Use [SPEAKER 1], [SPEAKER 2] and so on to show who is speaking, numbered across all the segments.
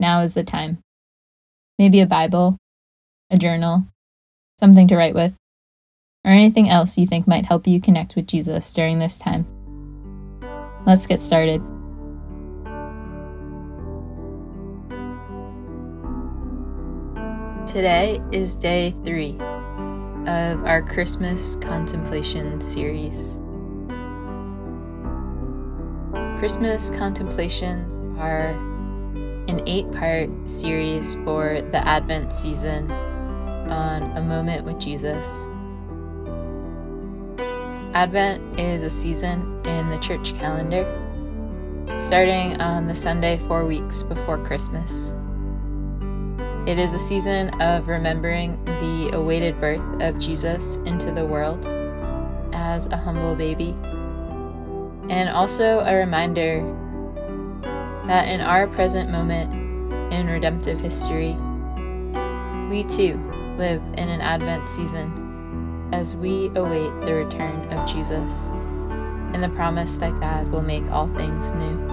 [SPEAKER 1] now is the time. Maybe a Bible, a journal, something to write with, or anything else you think might help you connect with Jesus during this time. Let's get started. Today is day three of our Christmas contemplation series. Christmas contemplations are an eight part series for the Advent season on a moment with Jesus. Advent is a season in the church calendar, starting on the Sunday four weeks before Christmas. It is a season of remembering the awaited birth of Jesus into the world as a humble baby, and also a reminder that in our present moment in redemptive history, we too live in an Advent season as we await the return of Jesus and the promise that God will make all things new.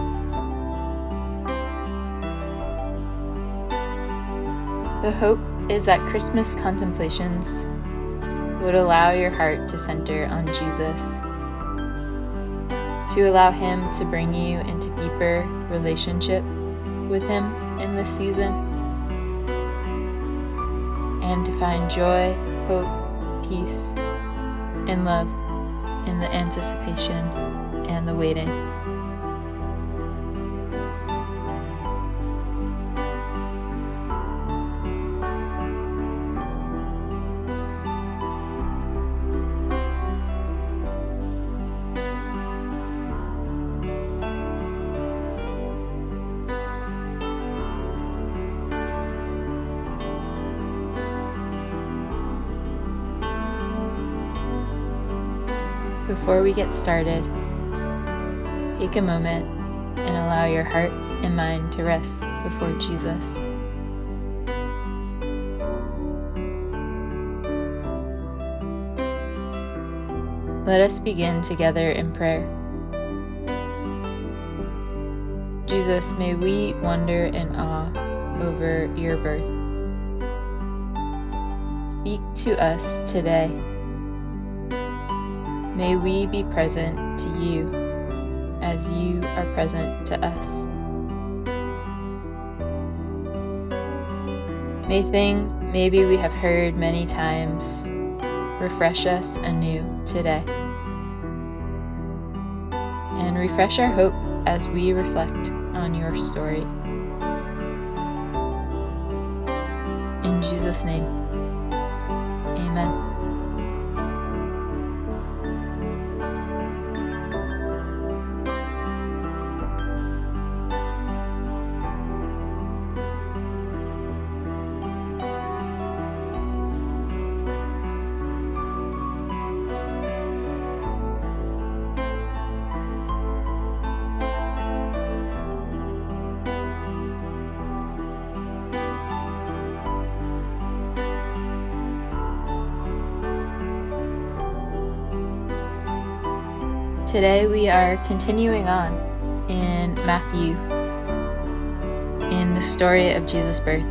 [SPEAKER 1] The hope is that Christmas contemplations would allow your heart to center on Jesus to allow Him to bring you into deeper relationship with Him in this season, and to find joy, hope, peace, and love in the anticipation and the waiting. Before we get started, take a moment and allow your heart and mind to rest before Jesus. Let us begin together in prayer. Jesus, may we wonder in awe over your birth. Speak to us today. May we be present to you as you are present to us. May things maybe we have heard many times refresh us anew today. And refresh our hope as we reflect on your story. In Jesus' name, Today we are continuing on in Matthew in the story of Jesus' birth.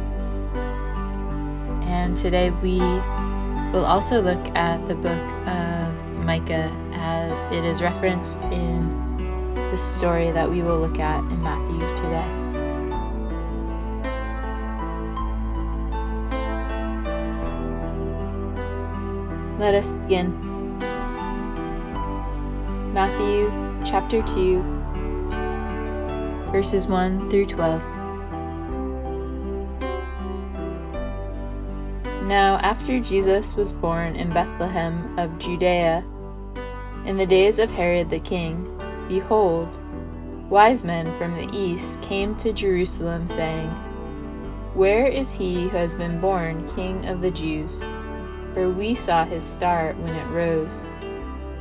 [SPEAKER 1] And today we will also look at the book of Micah as it is referenced in the story that we will look at in Matthew today. Let us begin. Matthew chapter 2, verses 1 through 12. Now, after Jesus was born in Bethlehem of Judea, in the days of Herod the king, behold, wise men from the east came to Jerusalem, saying, Where is he who has been born King of the Jews? For we saw his star when it rose,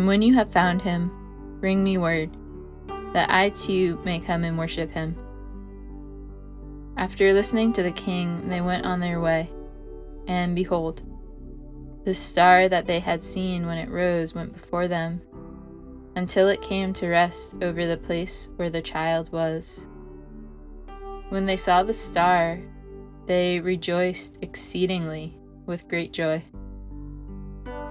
[SPEAKER 1] And when you have found him, bring me word, that I too may come and worship him. After listening to the king, they went on their way, and behold, the star that they had seen when it rose went before them, until it came to rest over the place where the child was. When they saw the star, they rejoiced exceedingly with great joy.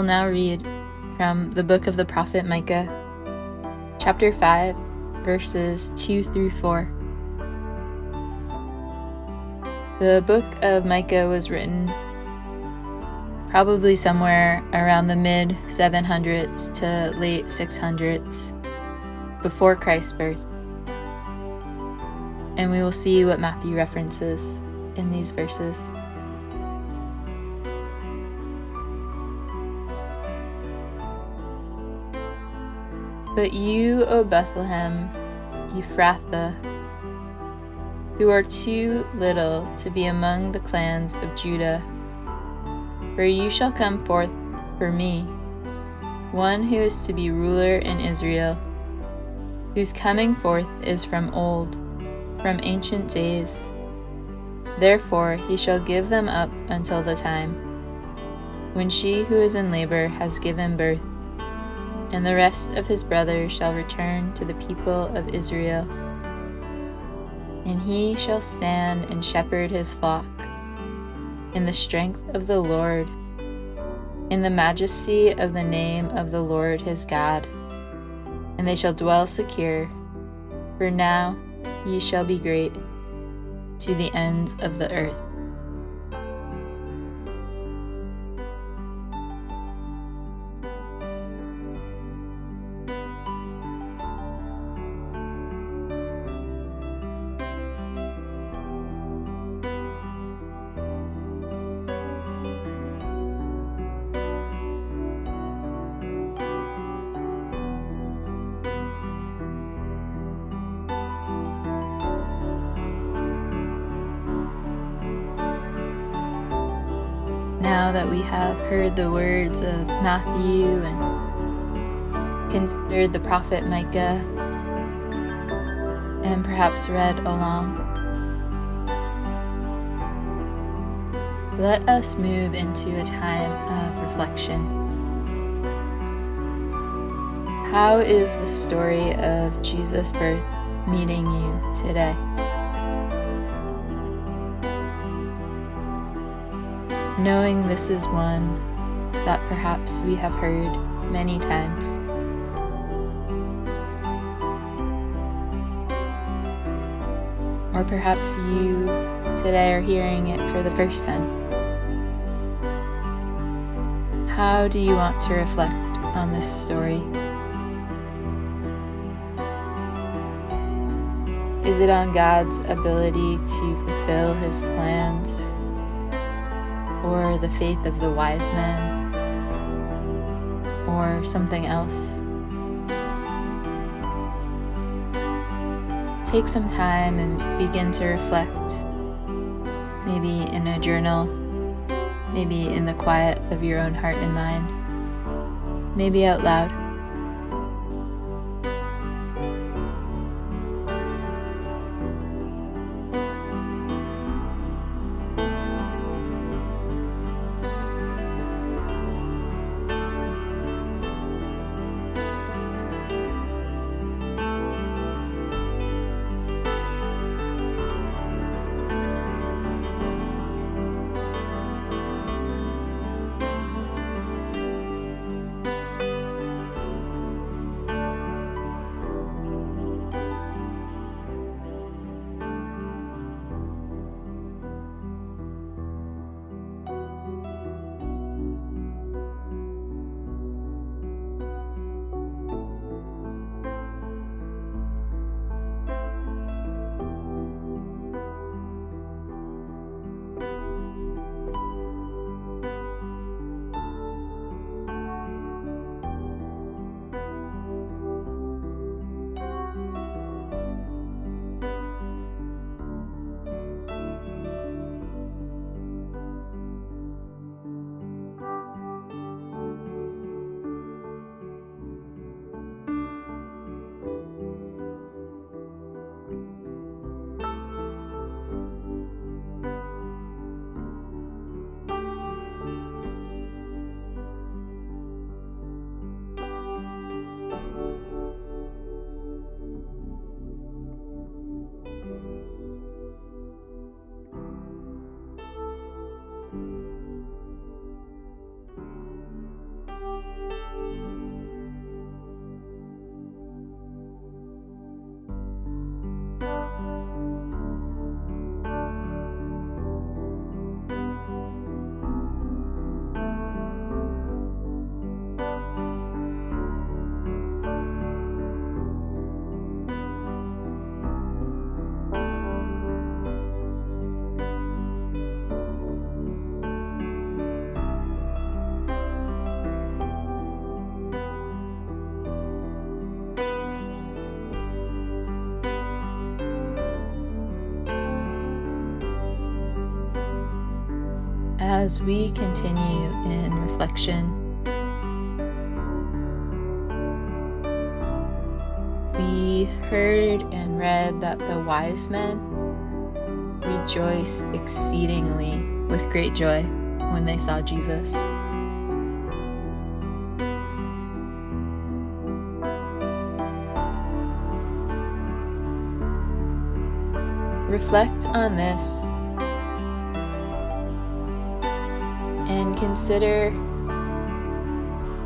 [SPEAKER 1] Will now read from the book of the prophet Micah, chapter 5, verses 2 through 4. The book of Micah was written probably somewhere around the mid 700s to late 600s before Christ's birth. And we will see what Matthew references in these verses. But you, O Bethlehem, Ephrathah, who are too little to be among the clans of Judah, for you shall come forth for me, one who is to be ruler in Israel, whose coming forth is from old, from ancient days. Therefore he shall give them up until the time when she who is in labor has given birth and the rest of his brothers shall return to the people of Israel. And he shall stand and shepherd his flock in the strength of the Lord, in the majesty of the name of the Lord his God. And they shall dwell secure, for now ye shall be great to the ends of the earth. the words of Matthew and considered the prophet Micah and perhaps read along. Let us move into a time of reflection. How is the story of Jesus' birth meeting you today? Knowing this is one that perhaps we have heard many times. Or perhaps you today are hearing it for the first time. How do you want to reflect on this story? Is it on God's ability to fulfill his plans? Or the faith of the wise men? Or something else? Take some time and begin to reflect, maybe in a journal, maybe in the quiet of your own heart and mind, maybe out loud. As we continue in reflection, we heard and read that the wise men rejoiced exceedingly with great joy when they saw Jesus. Reflect on this consider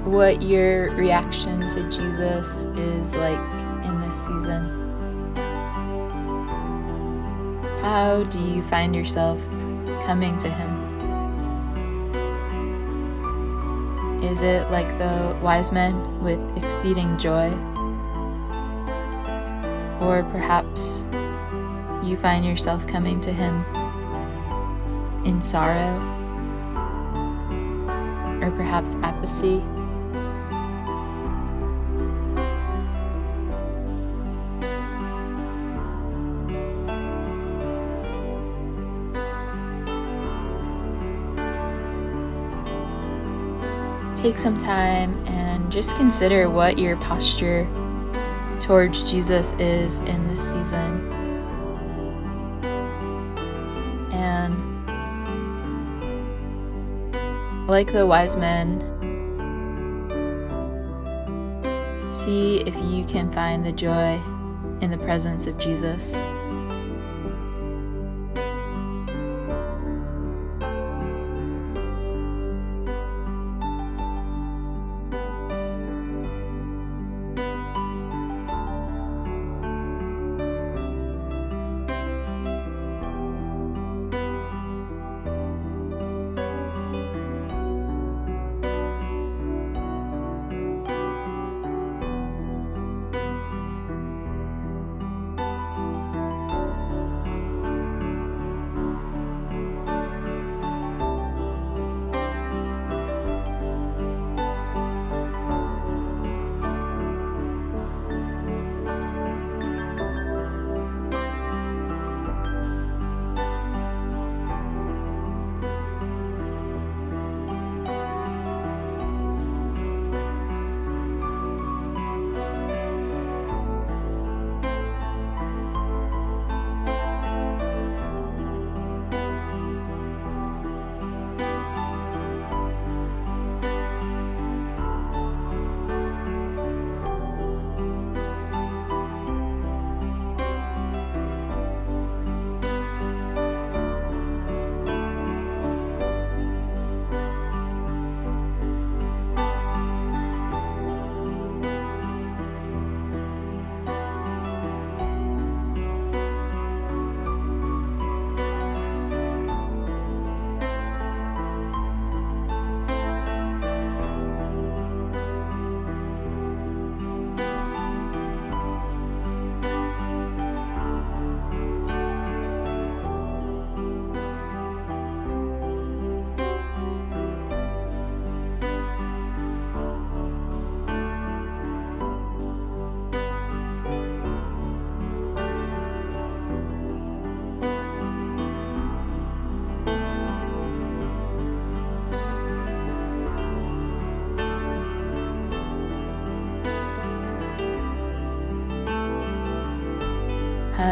[SPEAKER 1] what your reaction to Jesus is like in this season. How do you find yourself coming to Him? Is it like the wise men with exceeding joy? Or perhaps you find yourself coming to Him in sorrow or perhaps apathy. Take some time and just consider what your posture towards Jesus is in this season. Like the wise men, see if you can find the joy in the presence of Jesus.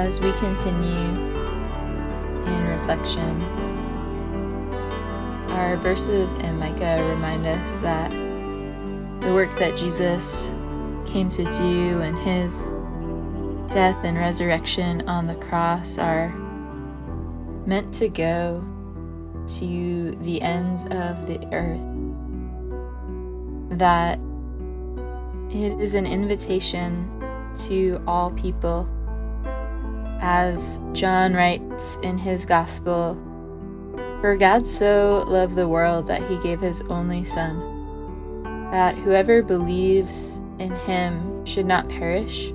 [SPEAKER 1] As we continue in reflection, our verses in Micah remind us that the work that Jesus came to do and his death and resurrection on the cross are meant to go to the ends of the earth. That it is an invitation to all people. As John writes in his gospel, For God so loved the world that he gave his only Son, that whoever believes in him should not perish,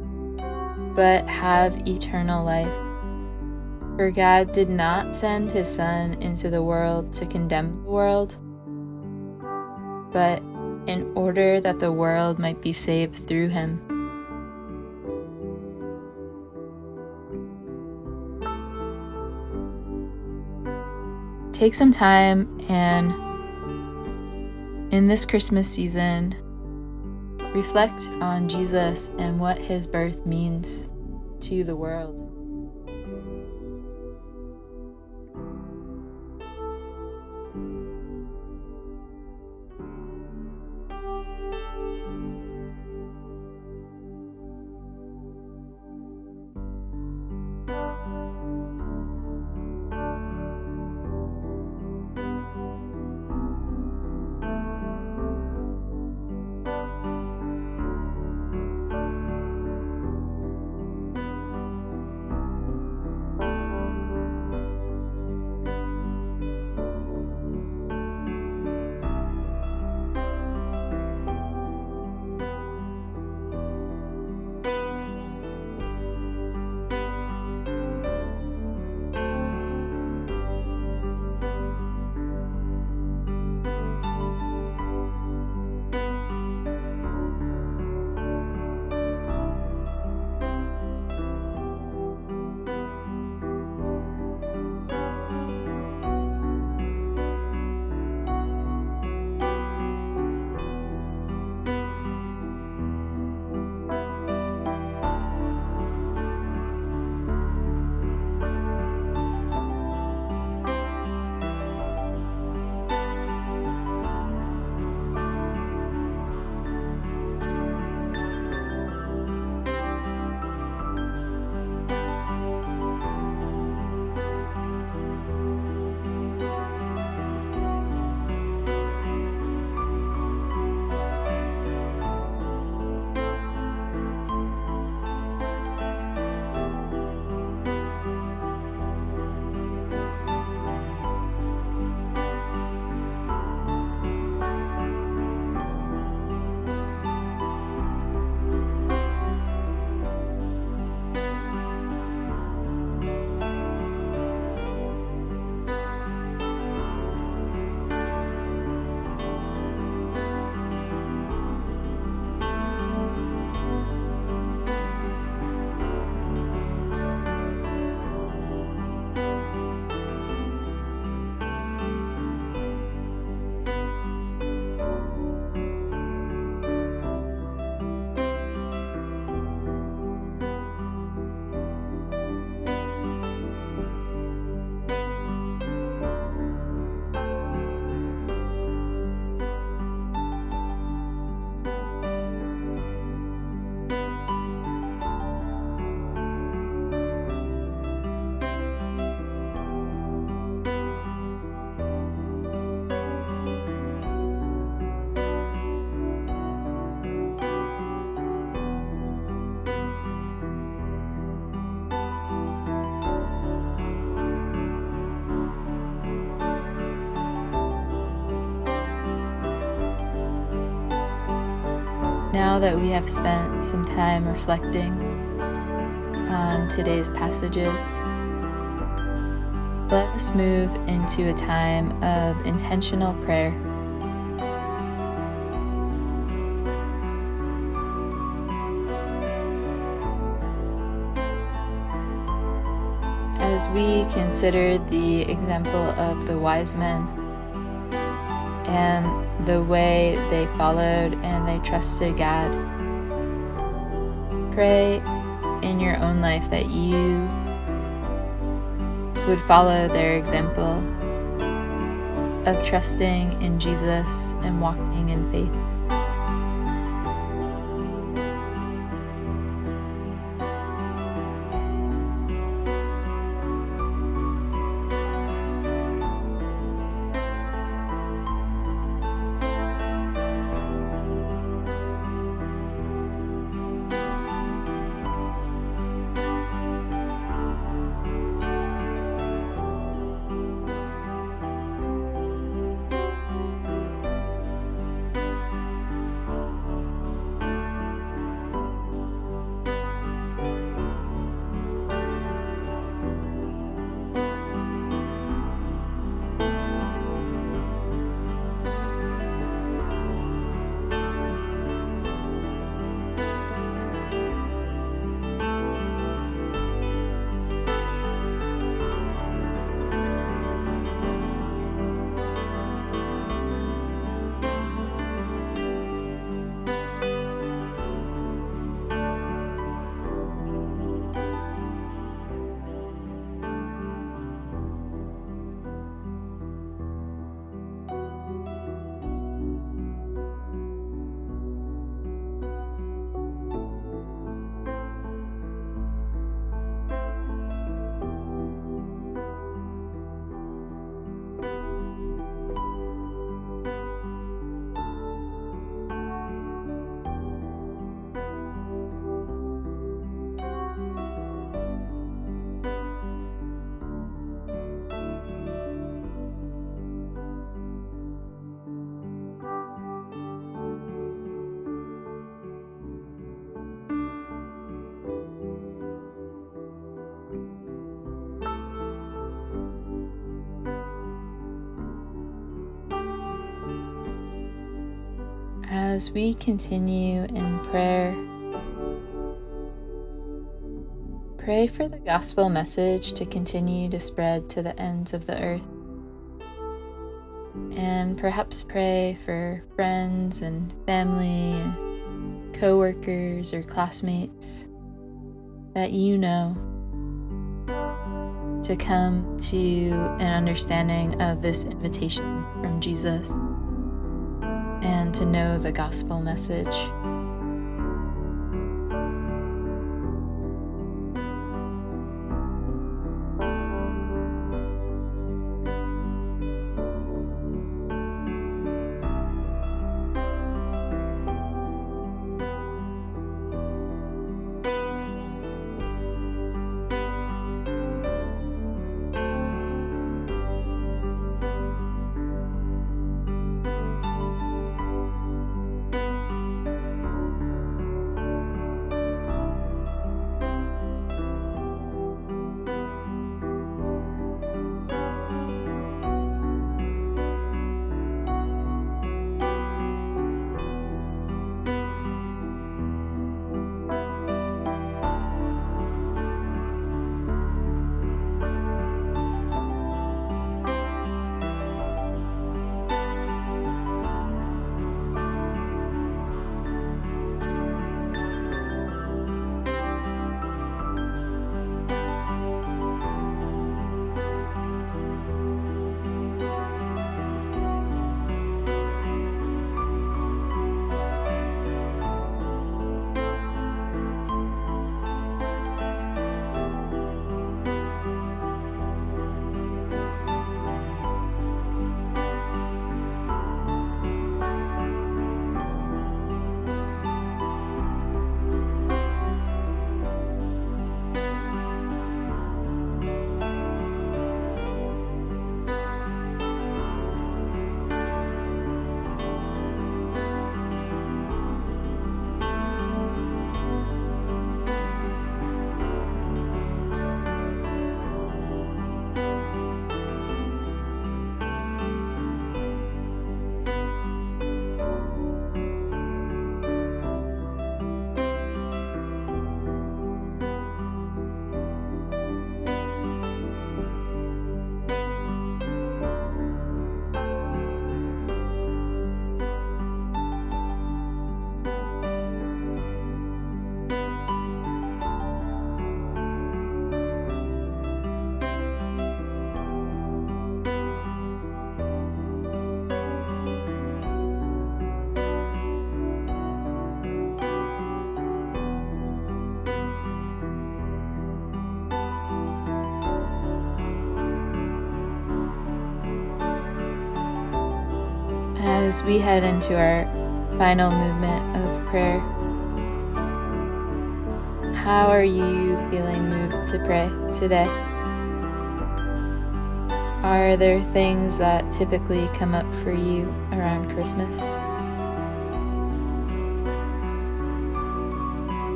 [SPEAKER 1] but have eternal life. For God did not send his Son into the world to condemn the world, but in order that the world might be saved through him. Take some time and in this Christmas season, reflect on Jesus and what his birth means to the world. Now that we have spent some time reflecting on today's passages, let us move into a time of intentional prayer. As we consider the example of the wise men and the way they followed and they trusted God. Pray in your own life that you would follow their example of trusting in Jesus and walking in faith. As we continue in prayer, pray for the gospel message to continue to spread to the ends of the earth. And perhaps pray for friends and family, and co workers or classmates that you know to come to an understanding of this invitation from Jesus and to know the gospel message. As we head into our final movement of prayer, how are you feeling moved to pray today? Are there things that typically come up for you around Christmas?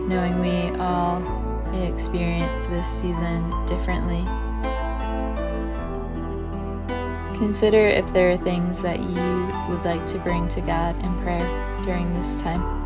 [SPEAKER 1] Knowing we all experience this season differently. Consider if there are things that you would like to bring to God in prayer during this time.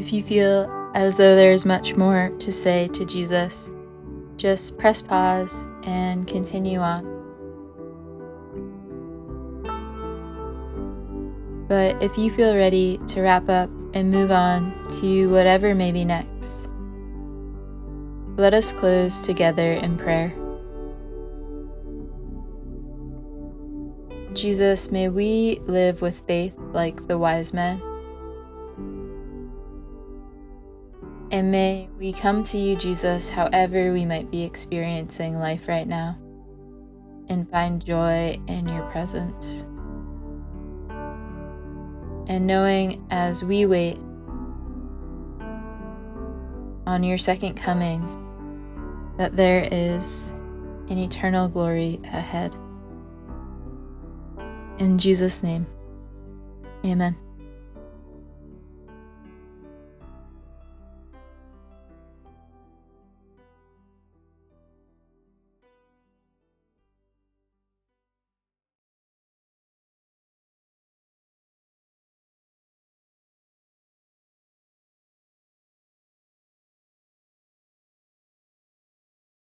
[SPEAKER 1] If you feel as though there is much more to say to Jesus, just press pause and continue on. But if you feel ready to wrap up and move on to whatever may be next, let us close together in prayer. Jesus, may we live with faith like the wise men And may we come to you, Jesus, however we might be experiencing life right now, and find joy in your presence. And knowing as we wait on your second coming that there is an eternal glory ahead. In Jesus' name, amen.